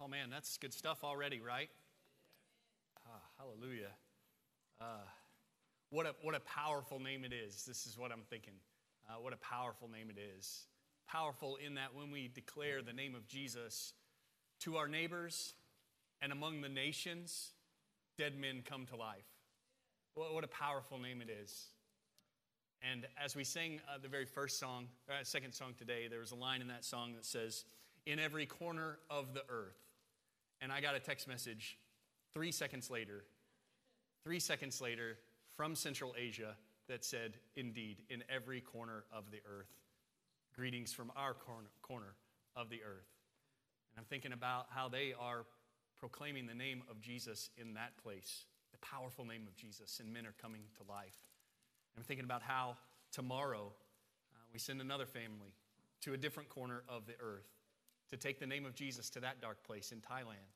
Oh man, that's good stuff already, right? Ah, hallelujah. Uh, what, a, what a powerful name it is. This is what I'm thinking. Uh, what a powerful name it is. Powerful in that when we declare the name of Jesus to our neighbors and among the nations, dead men come to life. What, what a powerful name it is. And as we sang uh, the very first song, uh, second song today, there was a line in that song that says, In every corner of the earth. And I got a text message three seconds later, three seconds later from Central Asia that said, Indeed, in every corner of the earth. Greetings from our corner, corner of the earth. And I'm thinking about how they are proclaiming the name of Jesus in that place, the powerful name of Jesus, and men are coming to life. I'm thinking about how tomorrow uh, we send another family to a different corner of the earth to take the name of Jesus to that dark place in Thailand.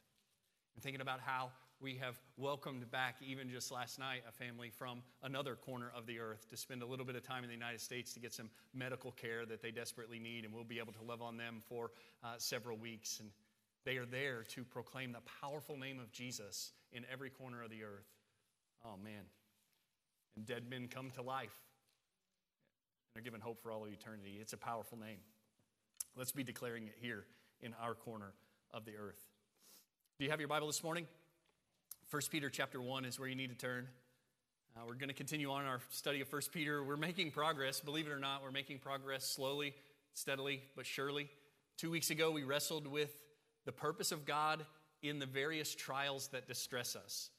I'm thinking about how we have welcomed back, even just last night, a family from another corner of the earth to spend a little bit of time in the United States to get some medical care that they desperately need, and we'll be able to love on them for uh, several weeks. And they are there to proclaim the powerful name of Jesus in every corner of the earth. Oh, man. And dead men come to life. And they're given hope for all of eternity. It's a powerful name. Let's be declaring it here in our corner of the earth. Do you have your Bible this morning? 1 Peter chapter 1 is where you need to turn. Uh, we're going to continue on our study of 1 Peter. We're making progress, believe it or not, we're making progress slowly, steadily, but surely. Two weeks ago, we wrestled with the purpose of God in the various trials that distress us.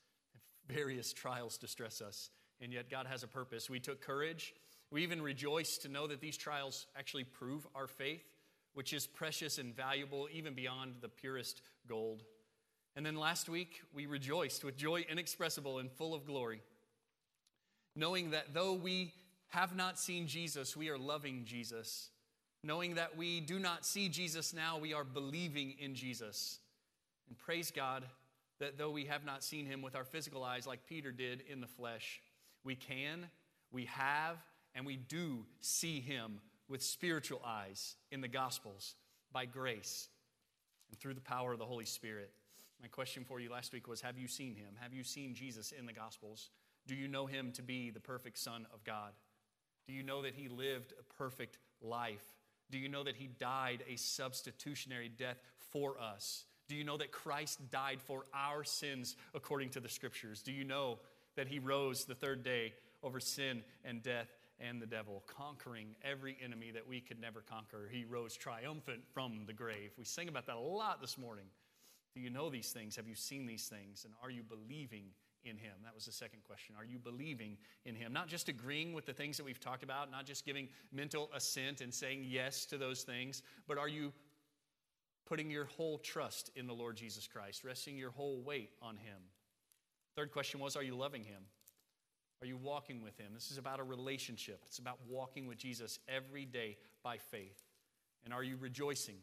Various trials distress us, and yet God has a purpose. We took courage. We even rejoiced to know that these trials actually prove our faith, which is precious and valuable even beyond the purest gold. And then last week, we rejoiced with joy inexpressible and full of glory, knowing that though we have not seen Jesus, we are loving Jesus knowing that we do not see Jesus now, we are believing in Jesus. And praise God that though we have not seen him with our physical eyes like Peter did in the flesh, we can, we have, and we do see him with spiritual eyes in the Gospels by grace and through the power of the Holy Spirit. My question for you last week was Have you seen him? Have you seen Jesus in the Gospels? Do you know him to be the perfect Son of God? Do you know that he lived a perfect life? Do you know that he died a substitutionary death for us? Do you know that Christ died for our sins according to the scriptures? Do you know that he rose the third day over sin and death and the devil, conquering every enemy that we could never conquer? He rose triumphant from the grave. We sing about that a lot this morning. Do you know these things? Have you seen these things? And are you believing in him? That was the second question. Are you believing in him? Not just agreeing with the things that we've talked about, not just giving mental assent and saying yes to those things, but are you putting your whole trust in the Lord Jesus Christ, resting your whole weight on him? Third question was Are you loving him? Are you walking with him? This is about a relationship. It's about walking with Jesus every day by faith. And are you rejoicing?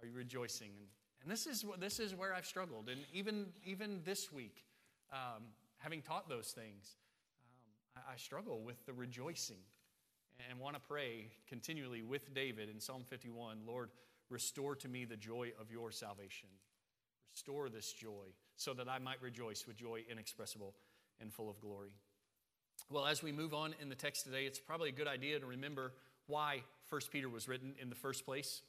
Are you rejoicing? And, and this is this is where I've struggled. And even even this week, um, having taught those things, um, I, I struggle with the rejoicing and want to pray continually with David in Psalm 51 Lord, restore to me the joy of your salvation. Restore this joy so that I might rejoice with joy inexpressible and full of glory. Well, as we move on in the text today, it's probably a good idea to remember why 1 Peter was written in the first place.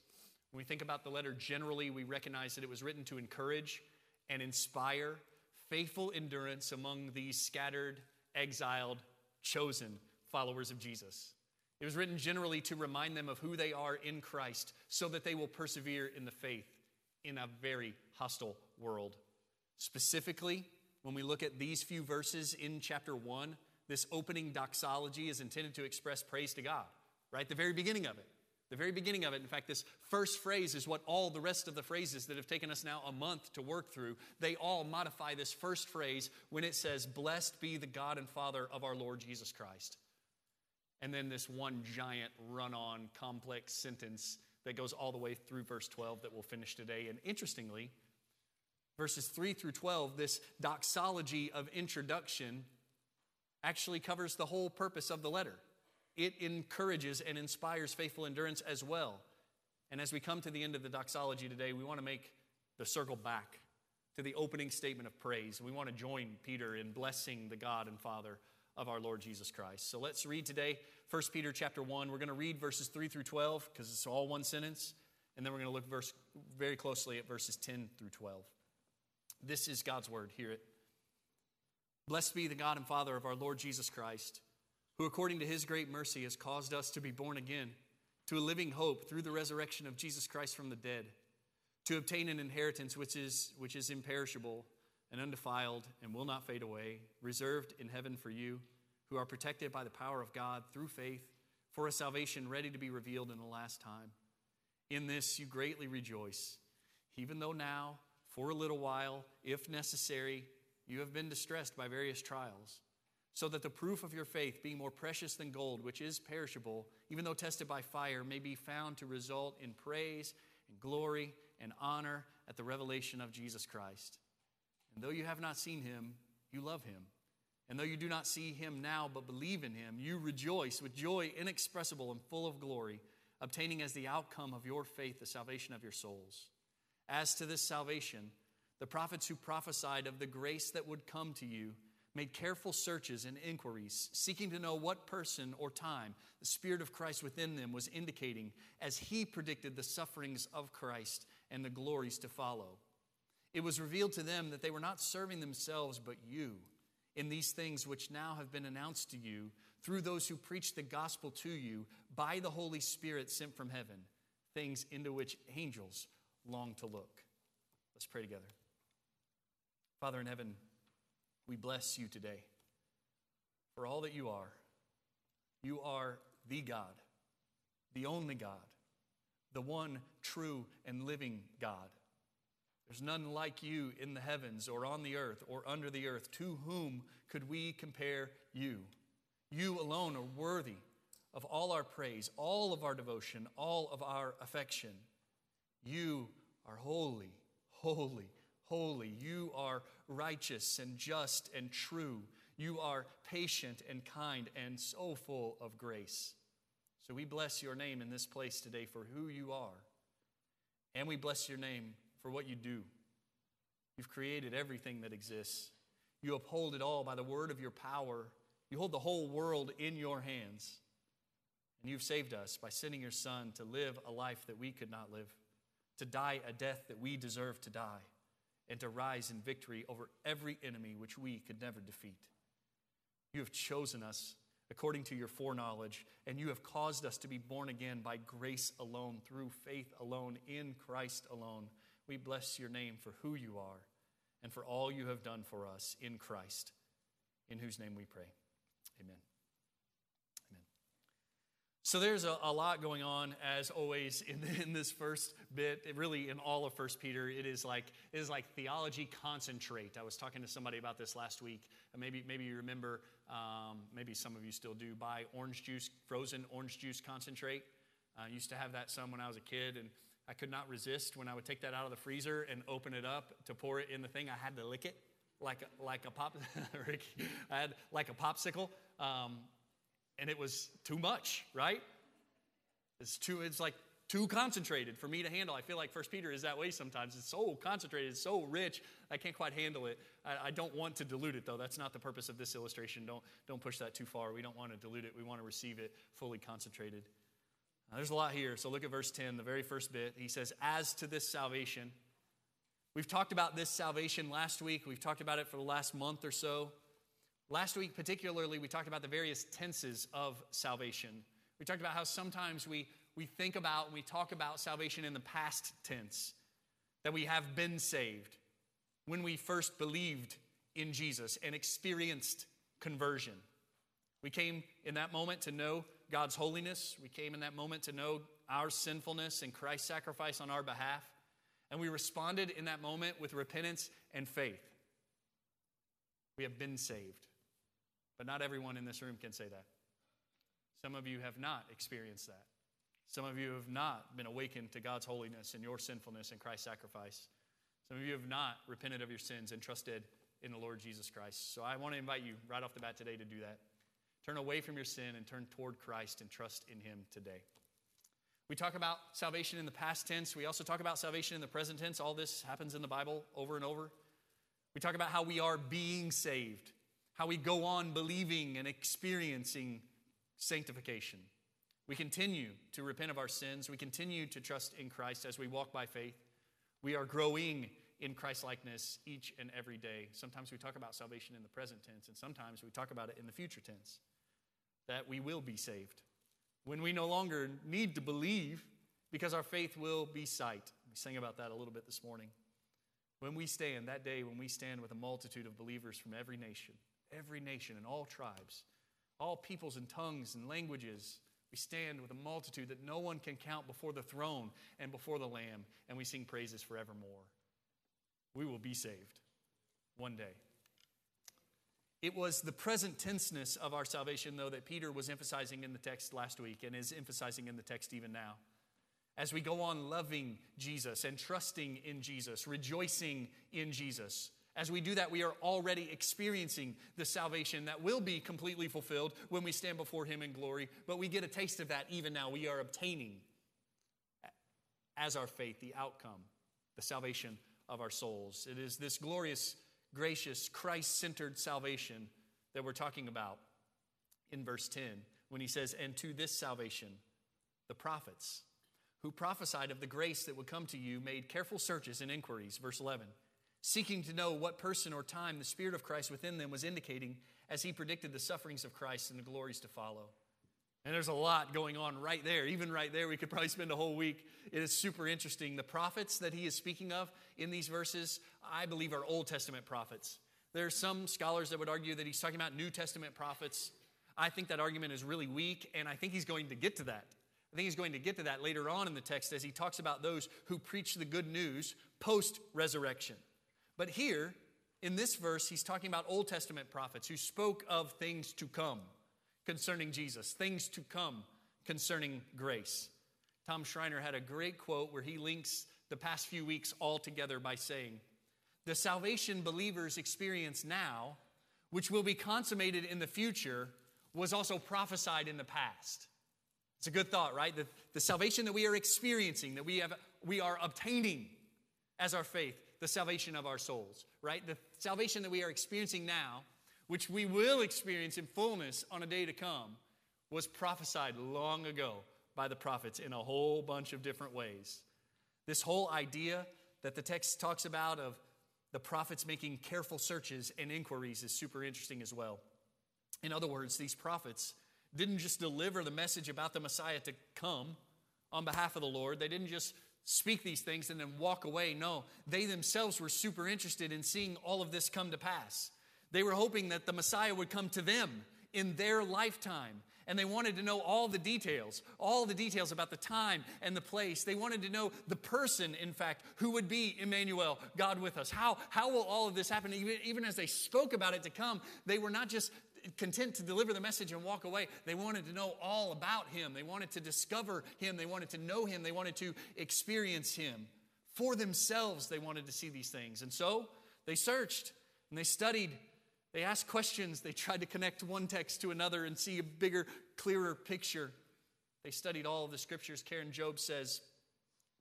When we think about the letter generally, we recognize that it was written to encourage and inspire faithful endurance among these scattered, exiled, chosen followers of Jesus. It was written generally to remind them of who they are in Christ so that they will persevere in the faith in a very hostile world. Specifically, when we look at these few verses in chapter 1, this opening doxology is intended to express praise to God, right? The very beginning of it. The very beginning of it, in fact, this first phrase is what all the rest of the phrases that have taken us now a month to work through, they all modify this first phrase when it says, Blessed be the God and Father of our Lord Jesus Christ. And then this one giant run on complex sentence that goes all the way through verse 12 that we'll finish today. And interestingly, verses 3 through 12, this doxology of introduction actually covers the whole purpose of the letter it encourages and inspires faithful endurance as well. And as we come to the end of the doxology today, we want to make the circle back to the opening statement of praise. We want to join Peter in blessing the God and Father of our Lord Jesus Christ. So let's read today 1 Peter chapter 1. We're going to read verses 3 through 12 because it's all one sentence. And then we're going to look verse, very closely at verses 10 through 12. This is God's word. Hear it. Blessed be the God and Father of our Lord Jesus Christ, who according to his great mercy has caused us to be born again to a living hope through the resurrection of Jesus Christ from the dead, to obtain an inheritance which is, which is imperishable and undefiled and will not fade away, reserved in heaven for you, who are protected by the power of God through faith for a salvation ready to be revealed in the last time. In this you greatly rejoice, even though now, for a little while, if necessary, you have been distressed by various trials, so that the proof of your faith, being more precious than gold, which is perishable, even though tested by fire, may be found to result in praise and glory and honor at the revelation of Jesus Christ. And though you have not seen him, you love him. And though you do not see him now, but believe in him, you rejoice with joy inexpressible and full of glory, obtaining as the outcome of your faith the salvation of your souls. As to this salvation, the prophets who prophesied of the grace that would come to you made careful searches and inquiries, seeking to know what person or time the Spirit of Christ within them was indicating as he predicted the sufferings of Christ and the glories to follow. It was revealed to them that they were not serving themselves, but you in these things which now have been announced to you through those who preach the gospel to you by the Holy Spirit sent from heaven, things into which angels long to look. Let's pray together. Father in heaven, we bless you today for all that you are. You are the God, the only God, the one true and living God. There's none like you in the heavens or on the earth or under the earth. To whom could we compare you? You alone are worthy of all our praise, all of our devotion, all of our affection. You are holy, holy, holy. You are righteous and just and true. You are patient and kind and so full of grace. So we bless your name in this place today for who you are. And we bless your name for what you do. You've created everything that exists. You uphold it all by the word of your power. You hold the whole world in your hands. And you've saved us by sending your Son to live a life that we could not live, to die a death that we deserve to die and to rise in victory over every enemy which we could never defeat. You have chosen us according to your foreknowledge, and you have caused us to be born again by grace alone, through faith alone, in Christ alone. We bless your name for who you are and for all you have done for us in Christ, in whose name we pray. Amen. So there's a, a, lot going on, as always, in, in this first bit. It really, in all of First Peter, it is like it is like theology concentrate. I was talking to somebody about this last week. And maybe maybe you remember, um, maybe some of you still do, buy orange juice, frozen orange juice concentrate. I used to have that some when I was a kid, and I could not resist when I would take that out of the freezer and open it up to pour it in the thing. I had to lick it like a, like a pop. I had like a popsicle. Um, and it was too much, right? It's too, it's like too concentrated for me to handle. I feel like First Peter is that way sometimes. It's so concentrated, it's so rich, I can't quite handle it. I, I, don't want to dilute it, though. That's not the purpose of this illustration. Don't, don't push that too far. We don't want to dilute it, we want to receive it fully concentrated. Now, there's a lot here, so look at verse 10, the very first bit. He says, As to this salvation, we've talked about this salvation last week, we've talked about it for the last month or so. Last week, particularly, we talked about the various tenses of salvation. We talked about how sometimes we, we think about, and we talk about salvation in the past tense, that we have been saved when we first believed in Jesus and experienced conversion. We came in that moment to know God's holiness. We came in that moment to know our sinfulness and Christ's sacrifice on our behalf. And we responded in that moment with repentance and faith. We have been saved. But not everyone in this room can say that. Some of you have not experienced that. Some of you have not been awakened to God's holiness and your sinfulness and Christ's sacrifice. Some of you have not repented of your sins and trusted in the Lord Jesus Christ. So I want to invite you right off the bat today to do that. Turn away from your sin and turn toward Christ and trust in Him today. We talk about salvation in the past tense. We also talk about salvation in the present tense. All this happens in the Bible over and over. We talk about how we are being saved, how we go on believing and experiencing sanctification. We continue to repent of our sins. We continue to trust in Christ as we walk by faith. We are growing in Christ likeness each and every day. Sometimes we talk about salvation in the present tense, and sometimes we talk about it in the future tense that we will be saved. When we no longer need to believe because our faith will be sight. We sang about that a little bit this morning. When we stand, that day when we stand with a multitude of believers from every nation, every nation and all tribes, all peoples and tongues and languages, we stand with a multitude that no one can count before the throne and before the Lamb, and we sing praises forevermore. We will be saved one day. It was the present tenseness of our salvation, though, that Peter was emphasizing in the text last week and is emphasizing in the text even now. As we go on loving Jesus and trusting in Jesus, rejoicing in Jesus, as we do that, we are already experiencing the salvation that will be completely fulfilled when we stand before Him in glory. But we get a taste of that even now. We are obtaining, as our faith, the outcome, the salvation of our souls. It is this glorious gracious, Christ centered salvation that we're talking about in verse 10 when he says, And to this salvation, the prophets who prophesied of the grace that would come to you made careful searches and inquiries. Verse 11, seeking to know what person or time the Spirit of Christ within them was indicating as he predicted the sufferings of Christ and the glories to follow. And there's a lot going on right there. Even right there, we could probably spend a whole week. It is super interesting. The prophets that he is speaking of in these verses, I believe, are Old Testament prophets. There are some scholars that would argue that he's talking about New Testament prophets. I think that argument is really weak, and I think he's going to get to that. I think he's going to get to that later on in the text as he talks about those who preach the good news post resurrection. But here, in this verse, he's talking about Old Testament prophets who spoke of things to come concerning Jesus, things to come concerning grace. Tom Schreiner had a great quote where he links the past few weeks all together by saying, The salvation believers experience now, which will be consummated in the future, was also prophesied in the past. It's a good thought, right? The, the salvation that we are experiencing, that we, have, we are obtaining as our faith, the salvation of our souls, right? The salvation that we are experiencing now which we will experience in fullness on a day to come, was prophesied long ago by the prophets in a whole bunch of different ways. This whole idea that the text talks about of the prophets making careful searches and inquiries is super interesting as well. In other words, these prophets didn't just deliver the message about the Messiah to come on behalf of the Lord, they didn't just speak these things and then walk away. No, they themselves were super interested in seeing all of this come to pass. They were hoping that the Messiah would come to them in their lifetime. And they wanted to know all the details, all the details about the time and the place. They wanted to know the person, in fact, who would be Emmanuel, God with us. How, how will all of this happen? Even, even as they spoke about it to come, they were not just content to deliver the message and walk away. They wanted to know all about him. They wanted to discover him. They wanted to know him. They wanted to experience him. For themselves, they wanted to see these things. And so they searched and they studied they asked questions. They tried to connect one text to another and see a bigger, clearer picture. They studied all of the scriptures. Karen Jobes says,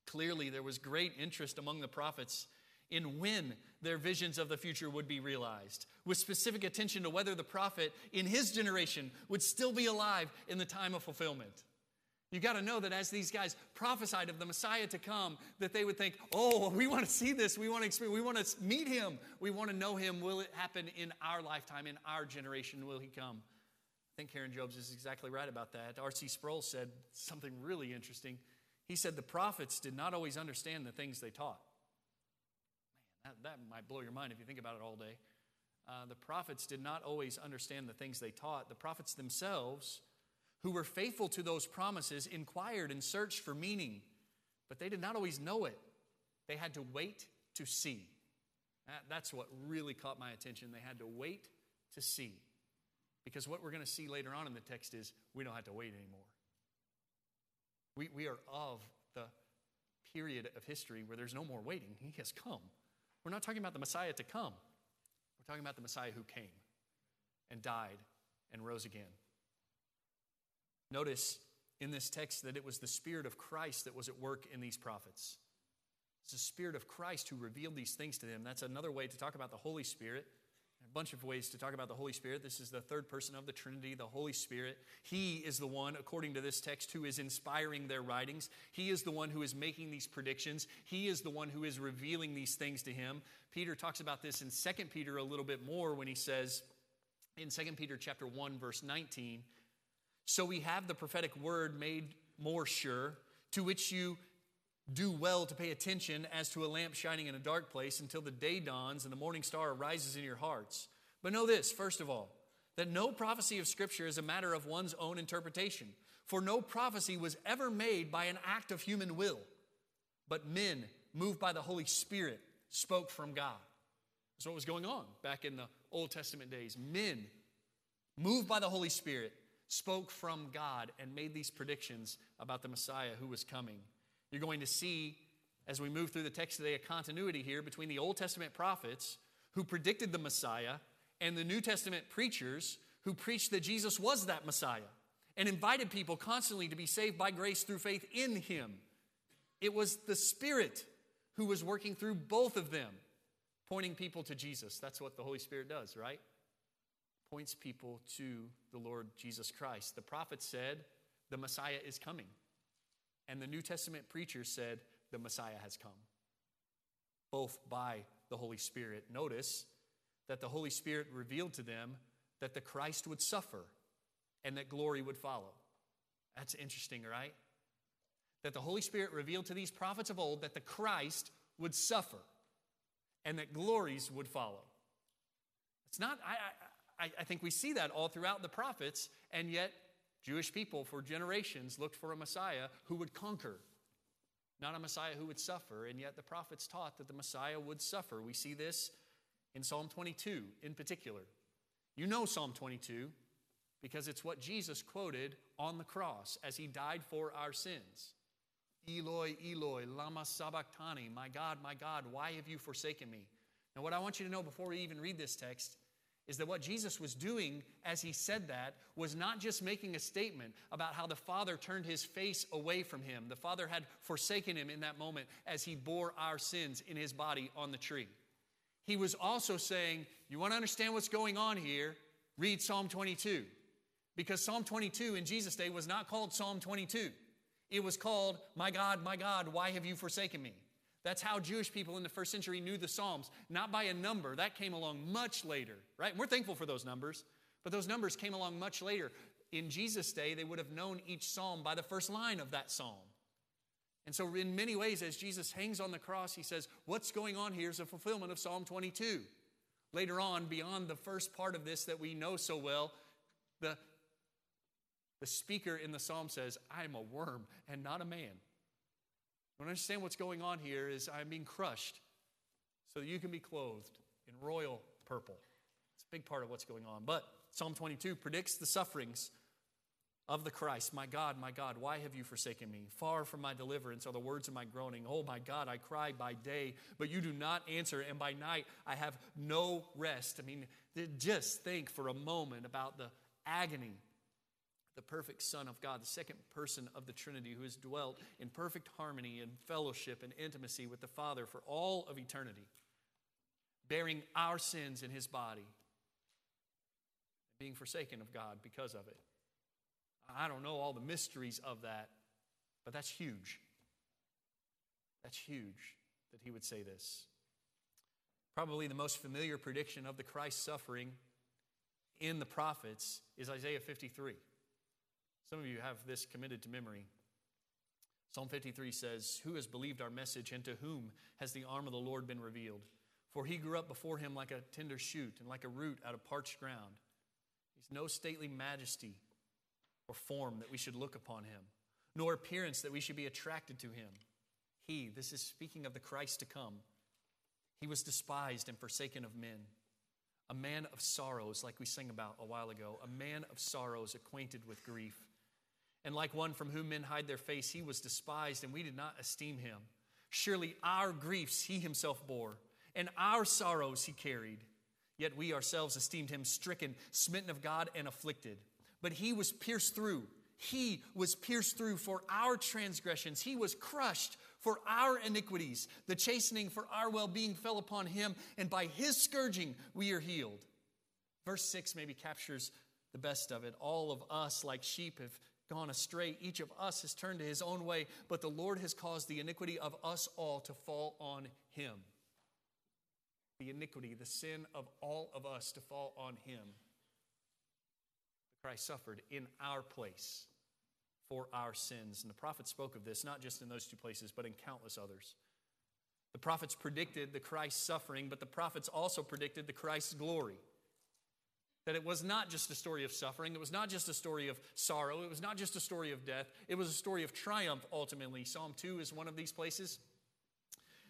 clearly there was great interest among the prophets in when their visions of the future would be realized, with specific attention to whether the prophet in his generation would still be alive in the time of fulfillment. You got to know that as these guys prophesied of the Messiah to come, that they would think, oh, we want to see this. We want to experience, we want to meet him. We want to know him. Will it happen in our lifetime, in our generation? Will he come? I think Karen Jobes is exactly right about that. R.C. Sproul said something really interesting. He said the prophets did not always understand the things they taught. That, that might blow your mind if you think about it all day. Uh, the prophets did not always understand the things they taught. The prophets themselves who were faithful to those promises inquired and searched for meaning, but they did not always know it. They had to wait to see. that's what really caught my attention. They had to wait to see. Because what we're going to see later on in the text is we don't have to wait anymore. We, we are of the period of history where there's no more waiting. He has come. We're not talking about the Messiah to come, we're talking about the Messiah who came and died and rose again. Notice in this text that it was the Spirit of Christ that was at work in these prophets. It's the Spirit of Christ who revealed these things to them. That's another way to talk about the Holy Spirit. Bunch of ways to talk about the Holy Spirit. This is the third person of the Trinity, the Holy Spirit. He is the one, according to this text, who is inspiring their writings. He is the one who is making these predictions. He is the one who is revealing these things to him. Peter talks about this in 2 Peter a little bit more when he says in 2 Peter chapter 1 verse 19, so we have the prophetic word made more sure, to which you do well to pay attention as to a lamp shining in a dark place until the day dawns and the morning star arises in your hearts. But know this, first of all, that no prophecy of Scripture is a matter of one's own interpretation. For no prophecy was ever made by an act of human will, but men, moved by the Holy Spirit, spoke from God. That's what was going on back in the Old Testament days. Men, moved by the Holy Spirit, spoke from God and made these predictions about the Messiah who was coming. You're going to see, as we move through the text today, a continuity here between the Old Testament prophets who predicted the Messiah and the New Testament preachers who preached that Jesus was that Messiah and invited people constantly to be saved by grace through faith in him. It was the Spirit who was working through both of them, pointing people to Jesus. That's what the Holy Spirit does, right? Points people to the Lord Jesus Christ. The prophet said, The Messiah is coming. And the New Testament preacher said, The Messiah has come. Both by the Holy Spirit. Notice that the Holy Spirit revealed to them that the Christ would suffer and that glory would follow. That's interesting, right? That the Holy Spirit revealed to these prophets of old that the Christ would suffer and that glories would follow. It's not, I, I, I think we see that all throughout the prophets, and yet Jewish people for generations looked for a Messiah who would conquer, not a Messiah who would suffer. And yet the prophets taught that the Messiah would suffer. We see this in Psalm 22 in particular. You know Psalm 22 because it's what Jesus quoted on the cross as he died for our sins. Eloi, Eloi, lama sabachthani, my God, my God, why have you forsaken me? Now, what I want you to know before we even read this text is that what Jesus was doing as he said that was not just making a statement about how the Father turned his face away from him. The Father had forsaken him in that moment as he bore our sins in his body on the tree. He was also saying, You want to understand what's going on here? Read Psalm 22. Because Psalm 22 in Jesus' day was not called Psalm 22. It was called, My God, my God, why have you forsaken me? That's how Jewish people in the first century knew the Psalms, not by a number. That came along much later, right? And we're thankful for those numbers, but those numbers came along much later. In Jesus' day, they would have known each psalm by the first line of that psalm. And so, in many ways, as Jesus hangs on the cross, he says, What's going on here is a fulfillment of Psalm 22. Later on, beyond the first part of this that we know so well, the, the speaker in the psalm says, I am a worm and not a man. You understand what's going on here is I'm being crushed so that you can be clothed in royal purple. It's a big part of what's going on. But Psalm 22 predicts the sufferings of the Christ. My God, my God, why have you forsaken me? Far from my deliverance are the words of my groaning. Oh, my God, I cry by day, but you do not answer, and by night I have no rest. I mean, just think for a moment about the agony the perfect Son of God, the second person of the Trinity, who has dwelt in perfect harmony and fellowship and intimacy with the Father for all of eternity, bearing our sins in his body, being forsaken of God because of it. I don't know all the mysteries of that, but that's huge. That's huge that he would say this. Probably the most familiar prediction of the Christ suffering in the prophets is Isaiah 53. Some of you have this committed to memory. Psalm 53 says, Who has believed our message, and to whom has the arm of the Lord been revealed? For he grew up before him like a tender shoot and like a root out of parched ground. He's no stately majesty or form that we should look upon him, nor appearance that we should be attracted to him. He, this is speaking of the Christ to come, he was despised and forsaken of men, a man of sorrows, like we sang about a while ago, a man of sorrows, acquainted with grief. And like one from whom men hide their face, he was despised, and we did not esteem him. Surely our griefs he himself bore, and our sorrows he carried. Yet we ourselves esteemed him stricken, smitten of God, and afflicted. But he was pierced through He was pierced through for our transgressions. He was crushed for our iniquities. The chastening for our well being fell upon him, and by his scourging we are healed. Verse 6 maybe captures the best of it. All of us, like sheep, have gone astray. Each of us has turned to his own way, but the Lord has caused the iniquity of us all to fall on him. The iniquity, the sin of all of us to fall on him. Christ suffered in our place for our sins. And the prophets spoke of this, not just in those two places, but in countless others. The prophets predicted the Christ suffering, but the prophets also predicted the Christ's glory. That it was not just a story of suffering, it was not just a story of sorrow, it was not just a story of death, it was a story of triumph ultimately. Psalm 2 is one of these places.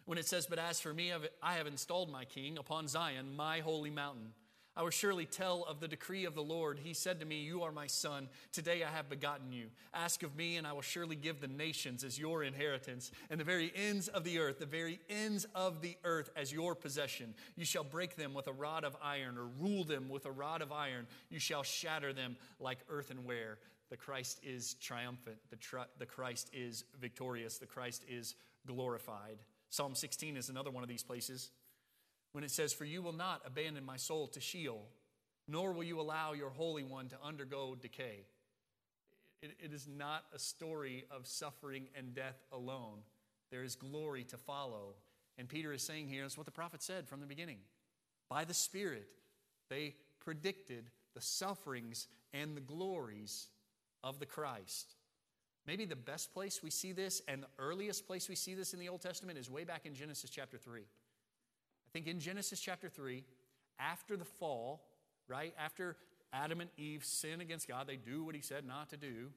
When it says, But as for me, I have installed my king upon Zion, my holy mountain. I will surely tell of the decree of the Lord. He said to me, You are my son. Today I have begotten you. Ask of me, and I will surely give the nations as your inheritance, and the very ends of the earth, the very ends of the earth as your possession. You shall break them with a rod of iron, or rule them with a rod of iron. You shall shatter them like earthenware. The Christ is triumphant. The, tr- the Christ is victorious. The Christ is glorified. Psalm 16 is another one of these places when it says, For you will not abandon my soul to Sheol, nor will you allow your Holy One to undergo decay. it, it is not a story of suffering and death alone. There is glory to follow. And Peter is saying here, it's what the prophet said from the beginning. By the Spirit, they predicted the sufferings and the glories of the Christ. Maybe the best place we see this and the earliest place we see this in the Old Testament is way back in Genesis chapter 3 think in Genesis chapter 3, after the fall, right? After Adam and Eve sin against God, they do what he said not to do,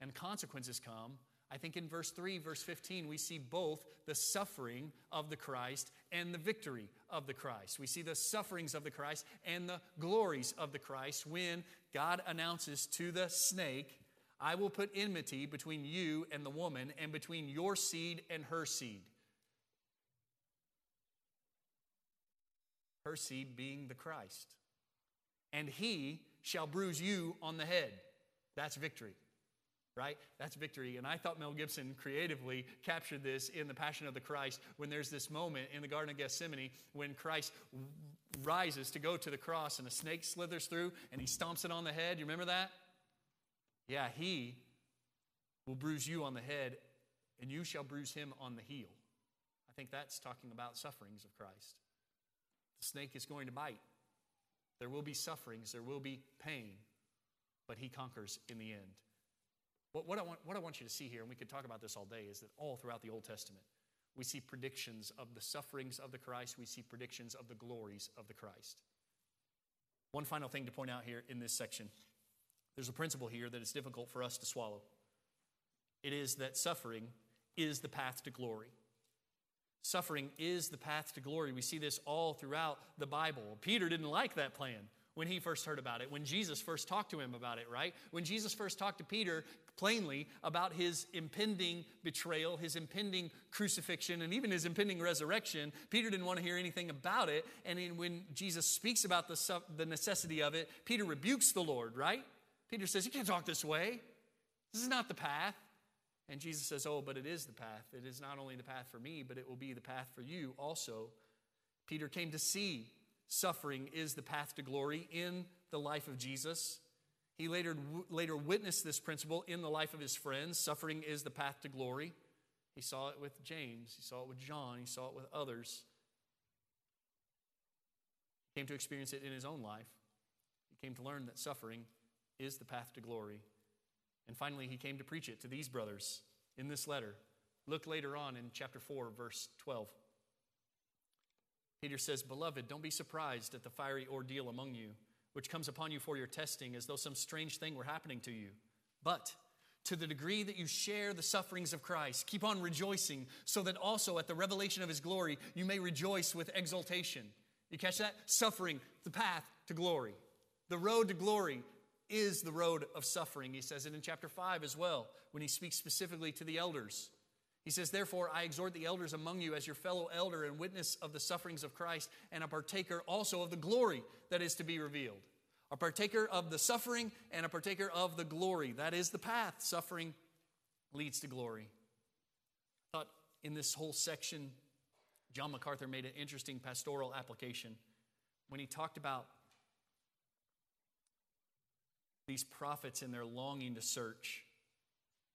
and consequences come. I think in verse 3, verse 15, we see both the suffering of the Christ and the victory of the Christ. We see the sufferings of the Christ and the glories of the Christ when God announces to the snake, I will put enmity between you and the woman, and between your seed and her seed. Her seed being the Christ. And he shall bruise you on the head. That's victory, right? That's victory. And I thought Mel Gibson creatively captured this in The Passion of the Christ when there's this moment in the Garden of Gethsemane when Christ rises to go to the cross and a snake slithers through and he stomps it on the head. You remember that? Yeah, he will bruise you on the head and you shall bruise him on the heel. I think that's talking about sufferings of Christ. The snake is going to bite. There will be sufferings, there will be pain, but he conquers in the end. What, what, I want, what I want you to see here, and we could talk about this all day, is that all throughout the Old Testament, we see predictions of the sufferings of the Christ, we see predictions of the glories of the Christ. One final thing to point out here in this section there's a principle here that is difficult for us to swallow. It is that suffering is the path to glory. Suffering is the path to glory. We see this all throughout the Bible. Peter didn't like that plan when he first heard about it, when Jesus first talked to him about it, right? When Jesus first talked to Peter plainly about his impending betrayal, his impending crucifixion, and even his impending resurrection, Peter didn't want to hear anything about it. And when Jesus speaks about the, the necessity of it, Peter rebukes the Lord, right? Peter says, You can't talk this way. This is not the path. And Jesus says, Oh, but it is the path. It is not only the path for me, but it will be the path for you also. Peter came to see suffering is the path to glory in the life of Jesus. He later, later witnessed this principle in the life of his friends. Suffering is the path to glory. He saw it with James, he saw it with John, he saw it with others. He came to experience it in his own life. He came to learn that suffering is the path to glory. And finally, he came to preach it to these brothers in this letter. Look later on in chapter 4, verse 12. Peter says, Beloved, don't be surprised at the fiery ordeal among you, which comes upon you for your testing, as though some strange thing were happening to you. But to the degree that you share the sufferings of Christ, keep on rejoicing, so that also at the revelation of his glory you may rejoice with exultation. You catch that? Suffering, the path to glory. The road to glory is the road of suffering. He says it in chapter 5 as well, when he speaks specifically to the elders. He says, Therefore, I exhort the elders among you as your fellow elder and witness of the sufferings of Christ, and a partaker also of the glory that is to be revealed. A partaker of the suffering and a partaker of the glory. That is the path. Suffering leads to glory. I thought in this whole section, John MacArthur made an interesting pastoral application when he talked about these prophets and their longing to search.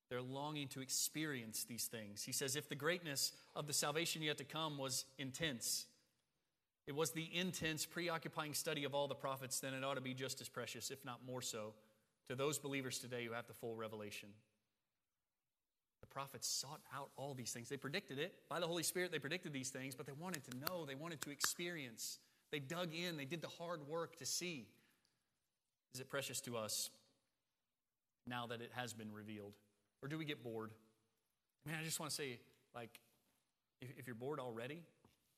They're longing to experience these things. He says, if the greatness of the salvation yet to come was intense, it was the intense, preoccupying study of all the prophets, then it ought to be just as precious, if not more so, to those believers today who have the full revelation. The prophets sought out all these things. They predicted it. By the Holy Spirit, they predicted these things, but they wanted to know, they wanted to experience. They dug in, they did the hard work to see. Is it precious to us now that it has been revealed? Or do we get bored? I mean, I just want to say, like, if, if you're bored already,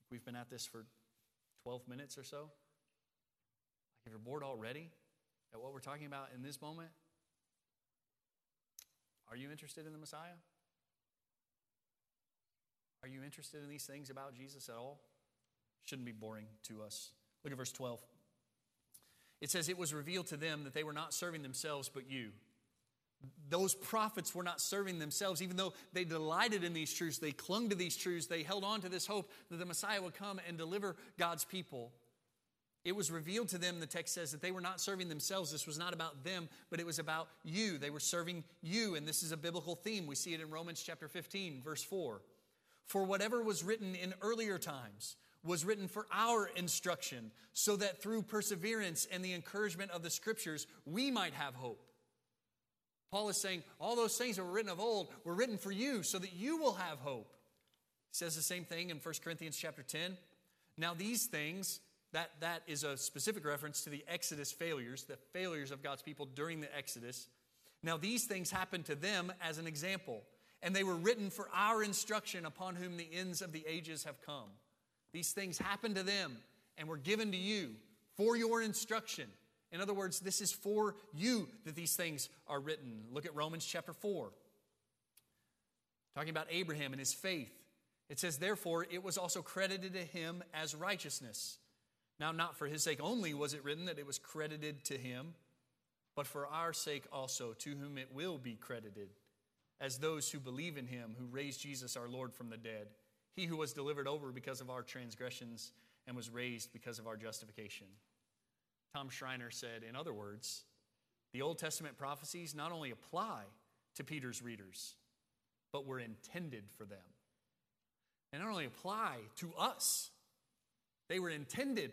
we've been at this for 12 minutes or so. Like, if you're bored already at what we're talking about in this moment, are you interested in the Messiah? Are you interested in these things about Jesus at all? Shouldn't be boring to us. Look at verse 12. It says, It was revealed to them that they were not serving themselves, but you. Those prophets were not serving themselves, even though they delighted in these truths. They clung to these truths. They held on to this hope that the Messiah would come and deliver God's people. It was revealed to them, the text says, that they were not serving themselves. This was not about them, but it was about you. They were serving you. And this is a biblical theme. We see it in Romans chapter 15, verse 4. For whatever was written in earlier times, was written for our instruction, so that through perseverance and the encouragement of the scriptures, we might have hope. Paul is saying all those things that were written of old were written for you so that you will have hope. He says the same thing in 1 Corinthians chapter 10. Now, these things, that, that is a specific reference to the Exodus failures, the failures of God's people during the Exodus. Now, these things happened to them as an example, and they were written for our instruction upon whom the ends of the ages have come. These things happened to them and were given to you for your instruction. In other words, this is for you that these things are written. Look at Romans chapter 4. Talking about Abraham and his faith. It says, Therefore, it was also credited to him as righteousness. Now, not for his sake only was it written that it was credited to him, but for our sake also, to whom it will be credited, as those who believe in him, who raised Jesus our Lord from the dead he who was delivered over because of our transgressions and was raised because of our justification. Tom Schreiner said, in other words, the Old Testament prophecies not only apply to Peter's readers, but were intended for them. And not only apply to us, they were intended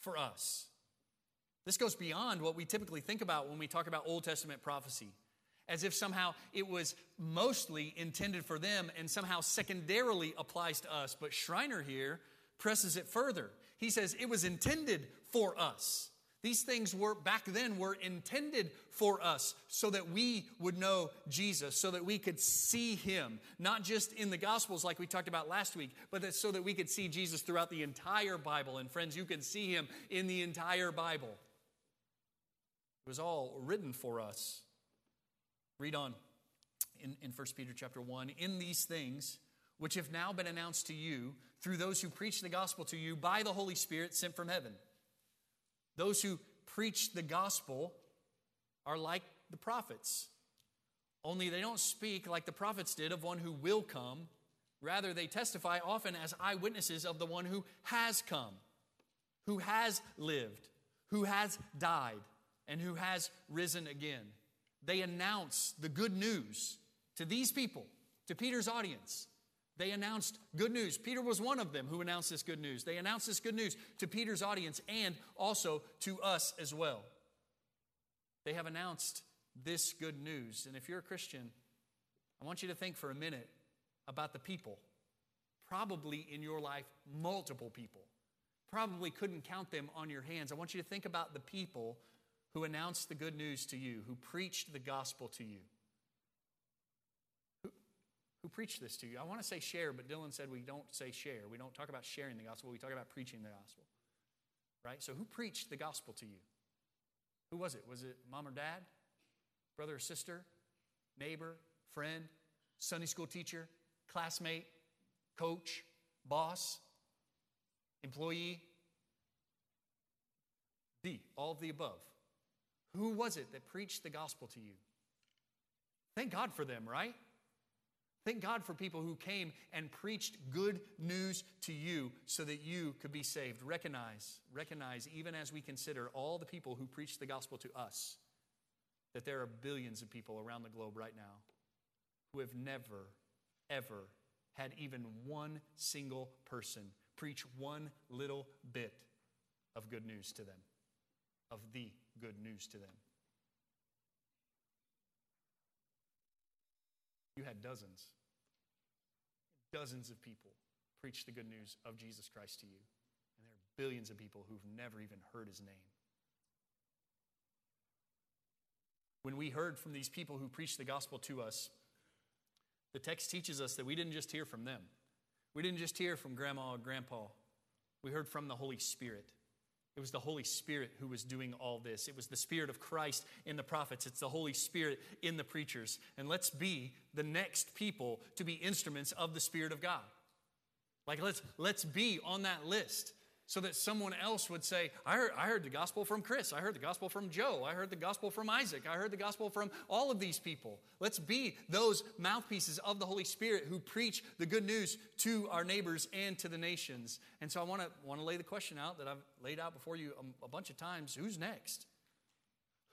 for us. This goes beyond what we typically think about when we talk about Old Testament prophecy as if somehow it was mostly intended for them and somehow secondarily applies to us. But Schreiner here presses it further. He says it was intended for us. These things were back then were intended for us so that we would know Jesus, so that we could see him, not just in the gospels like we talked about last week, but that so that we could see Jesus throughout the entire Bible. And friends, you can see him in the entire Bible. It was all written for us. Read on in, in 1 Peter chapter 1. In these things, which have now been announced to you through those who preach the gospel to you by the Holy Spirit sent from heaven. Those who preach the gospel are like the prophets, only they don't speak like the prophets did of one who will come. Rather, they testify often as eyewitnesses of the one who has come, who has lived, who has died, and who has risen again they announce the good news to these people, to Peter's audience. They announced good news. Peter was one of them who announced this good news. They announced this good news to Peter's audience and also to us as well. They have announced this good news. And if you're a Christian, I want you to think for a minute about the people. Probably in your life, multiple people. Probably couldn't count them on your hands. I want you to think about the people who announced the good news to you, who preached the gospel to you. Who, who preached this to you? I want to say share, but Dylan said we don't say share. We don't talk about sharing the gospel, we talk about preaching the gospel. Right? So, who preached the gospel to you? Who was it? Was it mom or dad? Brother or sister? Neighbor? Friend? Sunday school teacher? Classmate? Coach? Boss? Employee? D, all of the above. Who was it that preached the gospel to you? Thank God for them, right? Thank God for people who came and preached good news to you so that you could be saved. Recognize, recognize, even as we consider all the people who preached the gospel to us, that there are billions of people around the globe right now who have never, ever had even one single person preach one little bit of good news to them, of the good news to them. You had dozens, dozens of people preach the good news of Jesus Christ to you. And there are billions of people who've never even heard his name. When we heard from these people who preached the gospel to us, the text teaches us that we didn't just hear from them. We didn't just hear from grandma or grandpa. We heard from the Holy Spirit. It was the Holy Spirit who was doing all this. It was the Spirit of Christ in the prophets. It's the Holy Spirit in the preachers. And let's be the next people to be instruments of the Spirit of God. Like let's let's be on that list so that someone else would say, I heard, I heard the gospel from Chris. I heard the gospel from Joe. I heard the gospel from Isaac. I heard the gospel from all of these people. Let's be those mouthpieces of the Holy Spirit who preach the good news to our neighbors and to the nations. And so I want to, want to lay the question out that I've laid out before you a, a bunch of times who's next?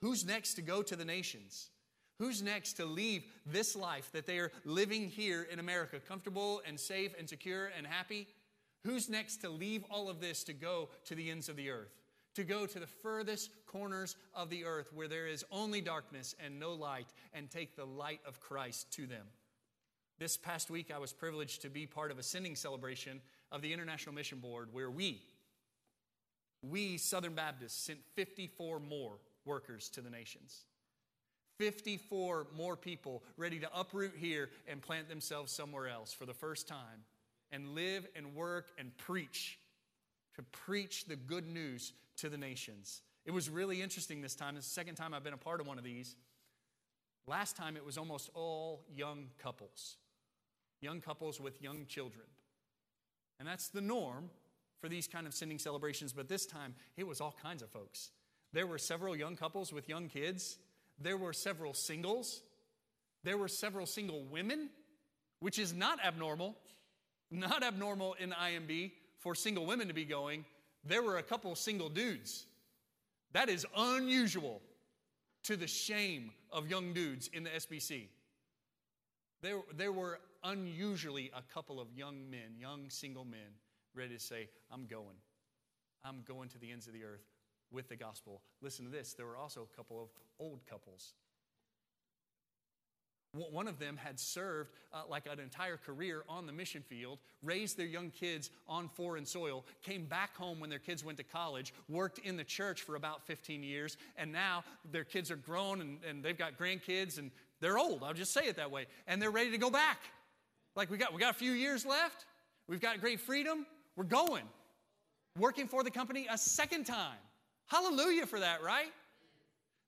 Who's next to go to the nations? Who's next to leave this life that they are living here in America, comfortable and safe and secure and happy? Who's next to leave all of this to go to the ends of the earth? To go to the furthest corners of the earth where there is only darkness and no light and take the light of Christ to them. This past week, I was privileged to be part of a sending celebration of the International Mission Board where we, we Southern Baptists, sent 54 more workers to the nations. 54 more people ready to uproot here and plant themselves somewhere else for the first time and live and work and preach, to preach the good news to the nations. It was really interesting this time. It's the second time I've been a part of one of these. Last time it was almost all young couples, young couples with young children. And that's the norm for these kind of sending celebrations, but this time it was all kinds of folks. There were several young couples with young kids, there were several singles, there were several single women, which is not abnormal not abnormal in IMB for single women to be going. There were a couple single dudes. That is unusual to the shame of young dudes in the SBC. There, there were unusually a couple of young men, young single men, ready to say, I'm going. I'm going to the ends of the earth with the gospel. Listen to this there were also a couple of old couples one of them had served uh, like an entire career on the mission field, raised their young kids on foreign soil, came back home when their kids went to college, worked in the church for about 15 years, and now their kids are grown and, and they've got grandkids and they're old. I'll just say it that way. And they're ready to go back. Like we got, we got a few years left. We've got great freedom. We're going. Working for the company a second time. Hallelujah for that, right?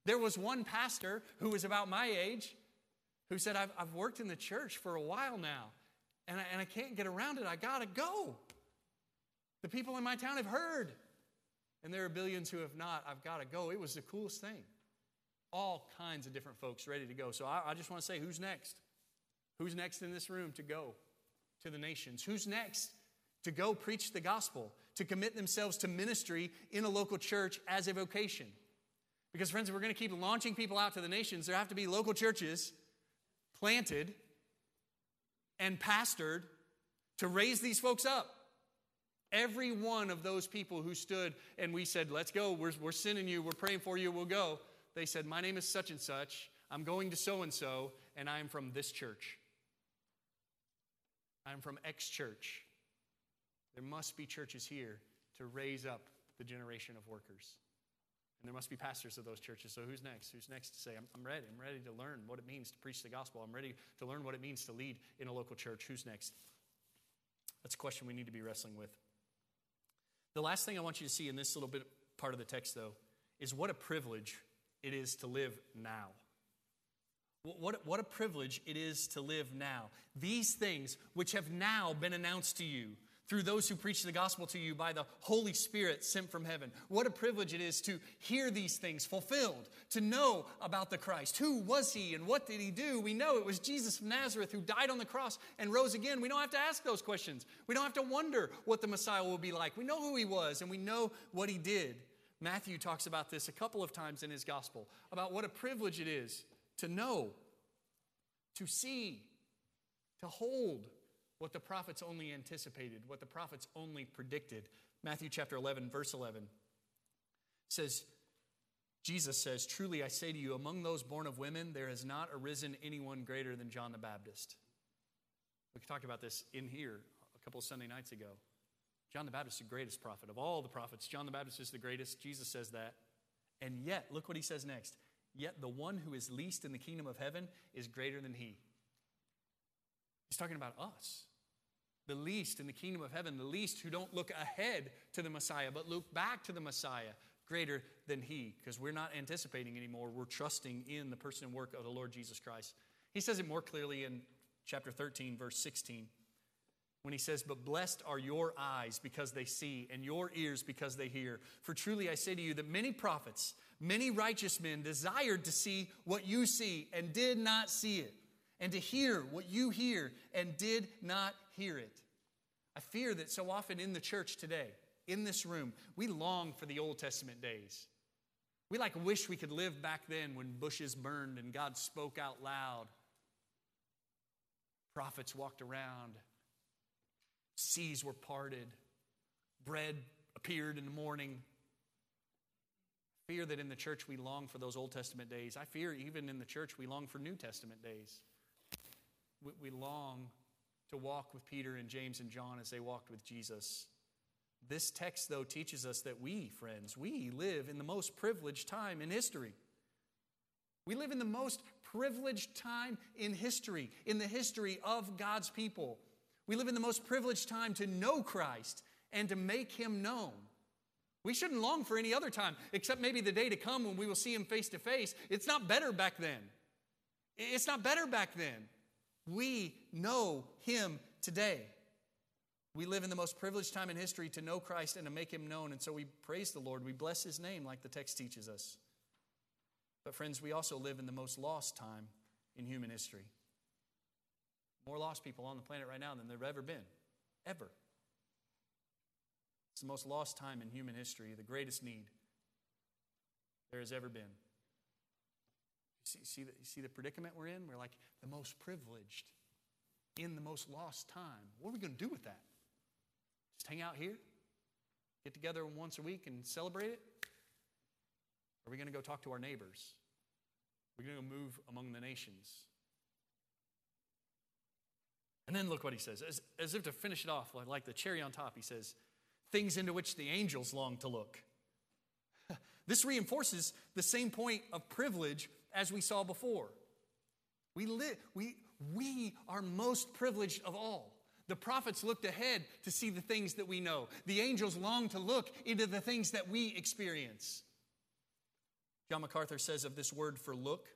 There was one pastor who was about my age who said, I've, I've worked in the church for a while now, and I, and I can't get around it. I got to go. The people in my town have heard, and there are billions who have not. I've got to go. It was the coolest thing. All kinds of different folks ready to go. So I, I just want to say, who's next? Who's next in this room to go to the nations? Who's next to go preach the gospel, to commit themselves to ministry in a local church as a vocation? Because, friends, if we're going to keep launching people out to the nations, there have to be local churches planted and pastored to raise these folks up. Every one of those people who stood and we said, Let's go, we're, we're sending you, we're praying for you, we'll go. They said, My name is such and such, I'm going to so and so, and I'm from this church. I'm from X church. There must be churches here to raise up the generation of workers. And there must be pastors of those churches. So who's next? Who's next to say, I'm, I'm ready. I'm ready to learn what it means to preach the gospel. I'm ready to learn what it means to lead in a local church. Who's next? That's a question we need to be wrestling with. The last thing I want you to see in this little bit part of the text, though, is what a privilege it is to live now. What, what a privilege it is to live now. These things which have now been announced to you through those who preach the gospel to you by the Holy Spirit sent from heaven. What a privilege it is to hear these things fulfilled, to know about the Christ. Who was he and what did he do? We know it was Jesus of Nazareth who died on the cross and rose again. We don't have to ask those questions. We don't have to wonder what the Messiah will be like. We know who he was and we know what he did. Matthew talks about this a couple of times in his gospel about what a privilege it is to know, to see, to hold what the prophets only anticipated, what the prophets only predicted. Matthew chapter 11, verse 11 says, Jesus says, Truly I say to you, among those born of women, there has not arisen anyone greater than John the Baptist. We talked about this in here a couple of Sunday nights ago. John the Baptist is the greatest prophet. Of all the prophets, John the Baptist is the greatest. Jesus says that. And yet, look what he says next. Yet the one who is least in the kingdom of heaven is greater than he. He's talking about us. The least in the kingdom of heaven, the least who don't look ahead to the Messiah, but look back to the Messiah, greater than he, because we're not anticipating anymore. We're trusting in the person and work of the Lord Jesus Christ. He says it more clearly in chapter 13, verse 16, when he says, But blessed are your eyes because they see, and your ears because they hear. For truly I say to you that many prophets, many righteous men desired to see what you see and did not see it and to hear what you hear and did not hear it. I fear that so often in the church today, in this room, we long for the Old Testament days. We like wish we could live back then when bushes burned and God spoke out loud. Prophets walked around, seas were parted, bread appeared in the morning. I fear that in the church we long for those Old Testament days. I fear even in the church we long for New Testament days we, we long to walk with Peter and James and John as they walked with Jesus. This text, though, teaches us that we, friends, we live in the most privileged time in history. We live in the most privileged time in history, in the history of God's people. We live in the most privileged time to know Christ and to make him known. We shouldn't long for any other time, except maybe the day to come when we will see him face to face. It's not better back then. It's not better back then. We know him today. We live in the most privileged time in history to know Christ and to make him known. And so we praise the Lord. We bless his name like the text teaches us. But, friends, we also live in the most lost time in human history. More lost people on the planet right now than there have ever been. Ever. It's the most lost time in human history, the greatest need there has ever been. See, see, the, see the predicament we're in? We're like the most privileged in the most lost time. What are we going to do with that? Just hang out here? Get together once a week and celebrate it? Are we going to go talk to our neighbors? Are We're going to move among the nations. And then look what he says. As, as if to finish it off, like the cherry on top, he says, things into which the angels long to look. this reinforces the same point of privilege as we saw before. We, we, we are most privileged of all. The prophets looked ahead to see the things that we know. The angels long to look into the things that we experience. John MacArthur says of this word for look,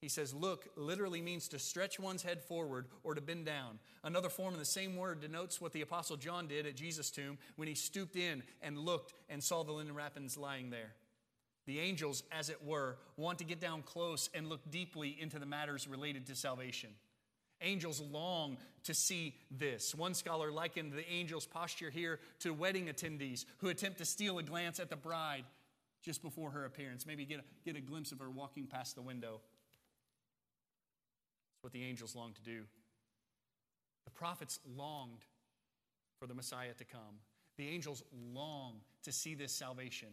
he says, look literally means to stretch one's head forward or to bend down. Another form of the same word denotes what the Apostle John did at Jesus' tomb when he stooped in and looked and saw the linen wrappings lying there. The angels, as it were, want to get down close and look deeply into the matters related to salvation. Angels long to see this. One scholar likened the angel's posture here to wedding attendees who attempt to steal a glance at the bride just before her appearance, maybe get a, get a glimpse of her walking past the window. That's what the angels long to do. The prophets longed for the Messiah to come. The angels long to see this salvation.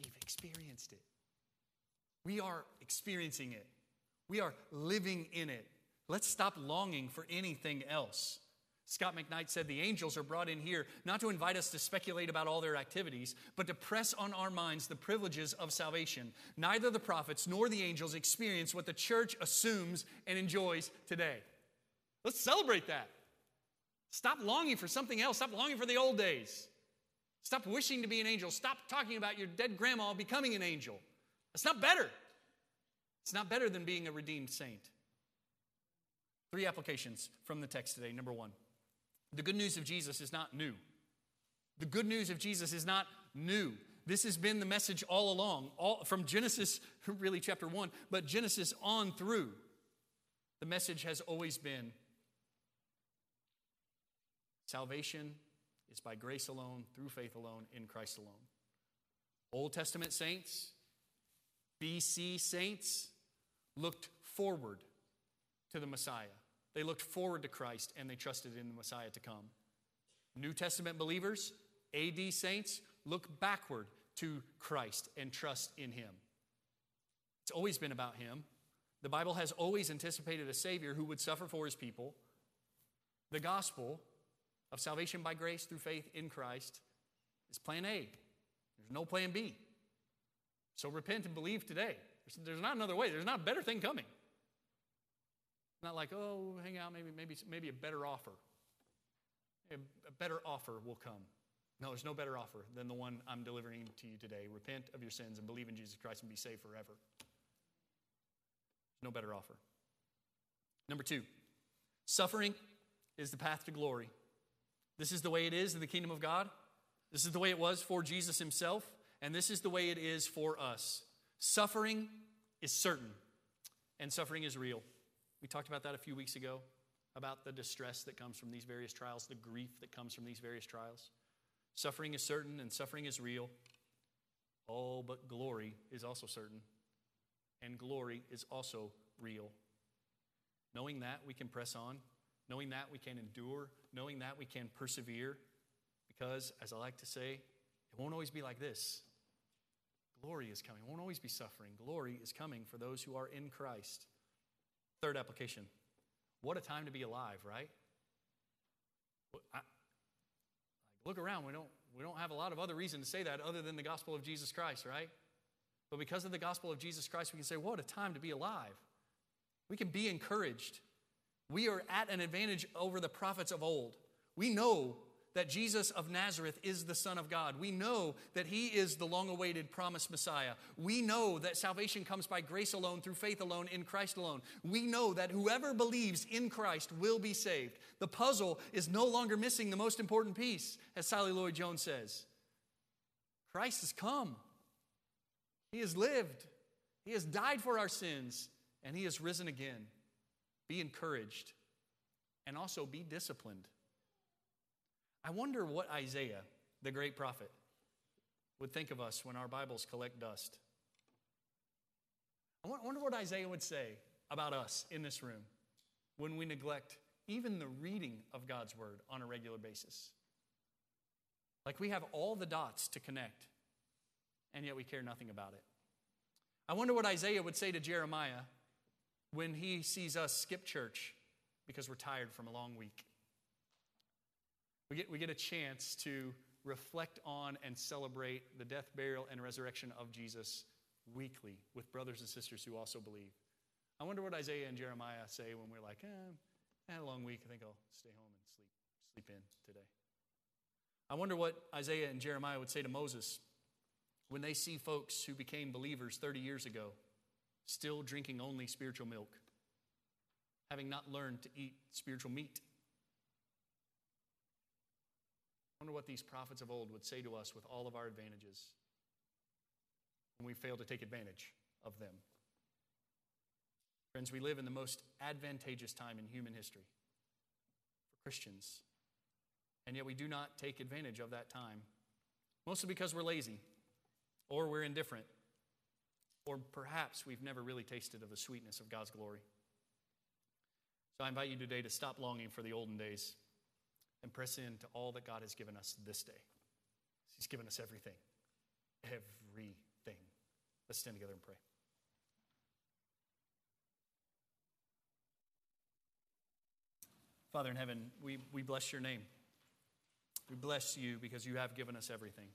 We've experienced it. We are experiencing it. We are living in it. Let's stop longing for anything else. Scot McKnight said the angels are brought in here not to invite us to speculate about all their activities, but to press on our minds the privileges of salvation. Neither the prophets nor the angels experience what the church assumes and enjoys today. Let's celebrate that. Stop longing for something else. Stop longing for the old days. Stop wishing to be an angel. Stop talking about your dead grandma becoming an angel. It's not better. It's not better than being a redeemed saint. Three applications from the text today. Number one, The good news of Jesus is not new. The good news of Jesus is not new. This has been the message all along, all from Genesis, really chapter 1, but Genesis on through. The message has always been salvation is by grace alone, through faith alone, in Christ alone. Old Testament saints, BC saints looked forward to the Messiah. They looked forward to Christ and they trusted in the Messiah to come. New Testament believers, AD saints, look backward to Christ and trust in Him. It's always been about Him. The Bible has always anticipated a Savior who would suffer for His people. The gospel of salvation by grace through faith in Christ is plan A. There's no plan B. So repent and believe today. There's, there's not another way. There's not a better thing coming. Not like, oh, hang out, maybe, maybe, maybe a better offer. A, better offer will come. No, there's no better offer than the one I'm delivering to you today. Repent of your sins and believe in Jesus Christ and be saved forever. no better offer. Number two, suffering is the path to glory. This is the way it is in the kingdom of God. This is the way it was for Jesus himself, and this is the way it is for us. Suffering is certain, and suffering is real. We talked about that a few weeks ago about the distress that comes from these various trials, the grief that comes from these various trials. Suffering is certain, and suffering is real. Oh, but glory is also certain, and glory is also real. Knowing that, we can press on Knowing that, we can endure. Knowing that, we can persevere. Because, as I like to say, it won't always be like this. Glory is coming. It won't always be suffering. Glory is coming for those who are in Christ. Third application. What a time to be alive, right? I, look around. We don't, we don't have a lot of other reason to say that other than the gospel of Jesus Christ, right? But because of the gospel of Jesus Christ, we can say, what a time to be alive. We can be encouraged. We are at an advantage over the prophets of old. We know that Jesus of Nazareth is the Son of God. We know that He is the long awaited promised Messiah. We know that salvation comes by grace alone, through faith alone, in Christ alone. We know that whoever believes in Christ will be saved. The puzzle is no longer missing the most important piece, as Sally Lloyd Jones says Christ has come, He has lived, He has died for our sins, and He has risen again be encouraged, and also be disciplined. I wonder what Isaiah, the great prophet, would think of us when our Bibles collect dust. I wonder what Isaiah would say about us in this room when we neglect even the reading of God's word on a regular basis. Like we have all the dots to connect, and yet we care nothing about it. I wonder what Isaiah would say to Jeremiah when he sees us skip church because we're tired from a long week. We get, we get a chance to reflect on and celebrate the death, burial, and resurrection of Jesus weekly with brothers and sisters who also believe. I wonder what Isaiah and Jeremiah say when we're like, eh, I had a long week. I think I'll stay home and sleep, sleep in today. I wonder what Isaiah and Jeremiah would say to Moses when they see folks who became believers 30 years ago still drinking only spiritual milk, having not learned to eat spiritual meat. I wonder what these prophets of old would say to us with all of our advantages when we fail to take advantage of them. Friends, we live in the most advantageous time in human history for Christians, and yet we do not take advantage of that time, mostly because we're lazy or we're indifferent or perhaps we've never really tasted of the sweetness of God's glory. So I invite you today to stop longing for the olden days and press into all that God has given us this day. He's given us everything. Everything. Let's stand together and pray. Father in heaven, we, we bless your name. We bless you because you have given us everything.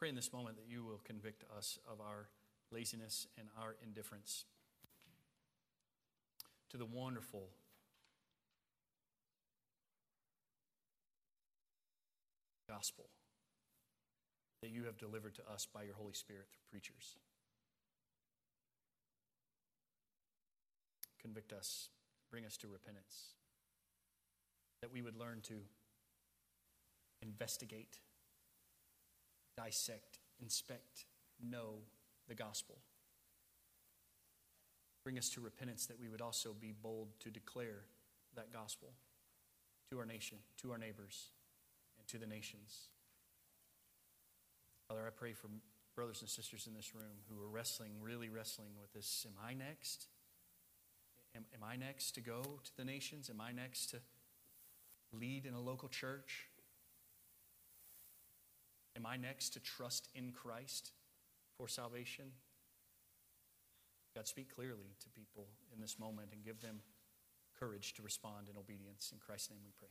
Pray in this moment that you will convict us of our laziness and our indifference to the wonderful gospel that you have delivered to us by your Holy Spirit through preachers. Convict us, bring us to repentance, that we would learn to investigate, dissect, inspect, know the gospel. Bring us to repentance that we would also be bold to declare that gospel to our nation, to our neighbors, and to the nations. Father, I pray for brothers and sisters in this room who are wrestling, really wrestling with this. Am I next? Am, am I next to go to the nations? Am I next to lead in a local church? Am I next to trust in Christ for salvation? God, speak clearly to people in this moment and give them courage to respond in obedience. In Christ's name we pray.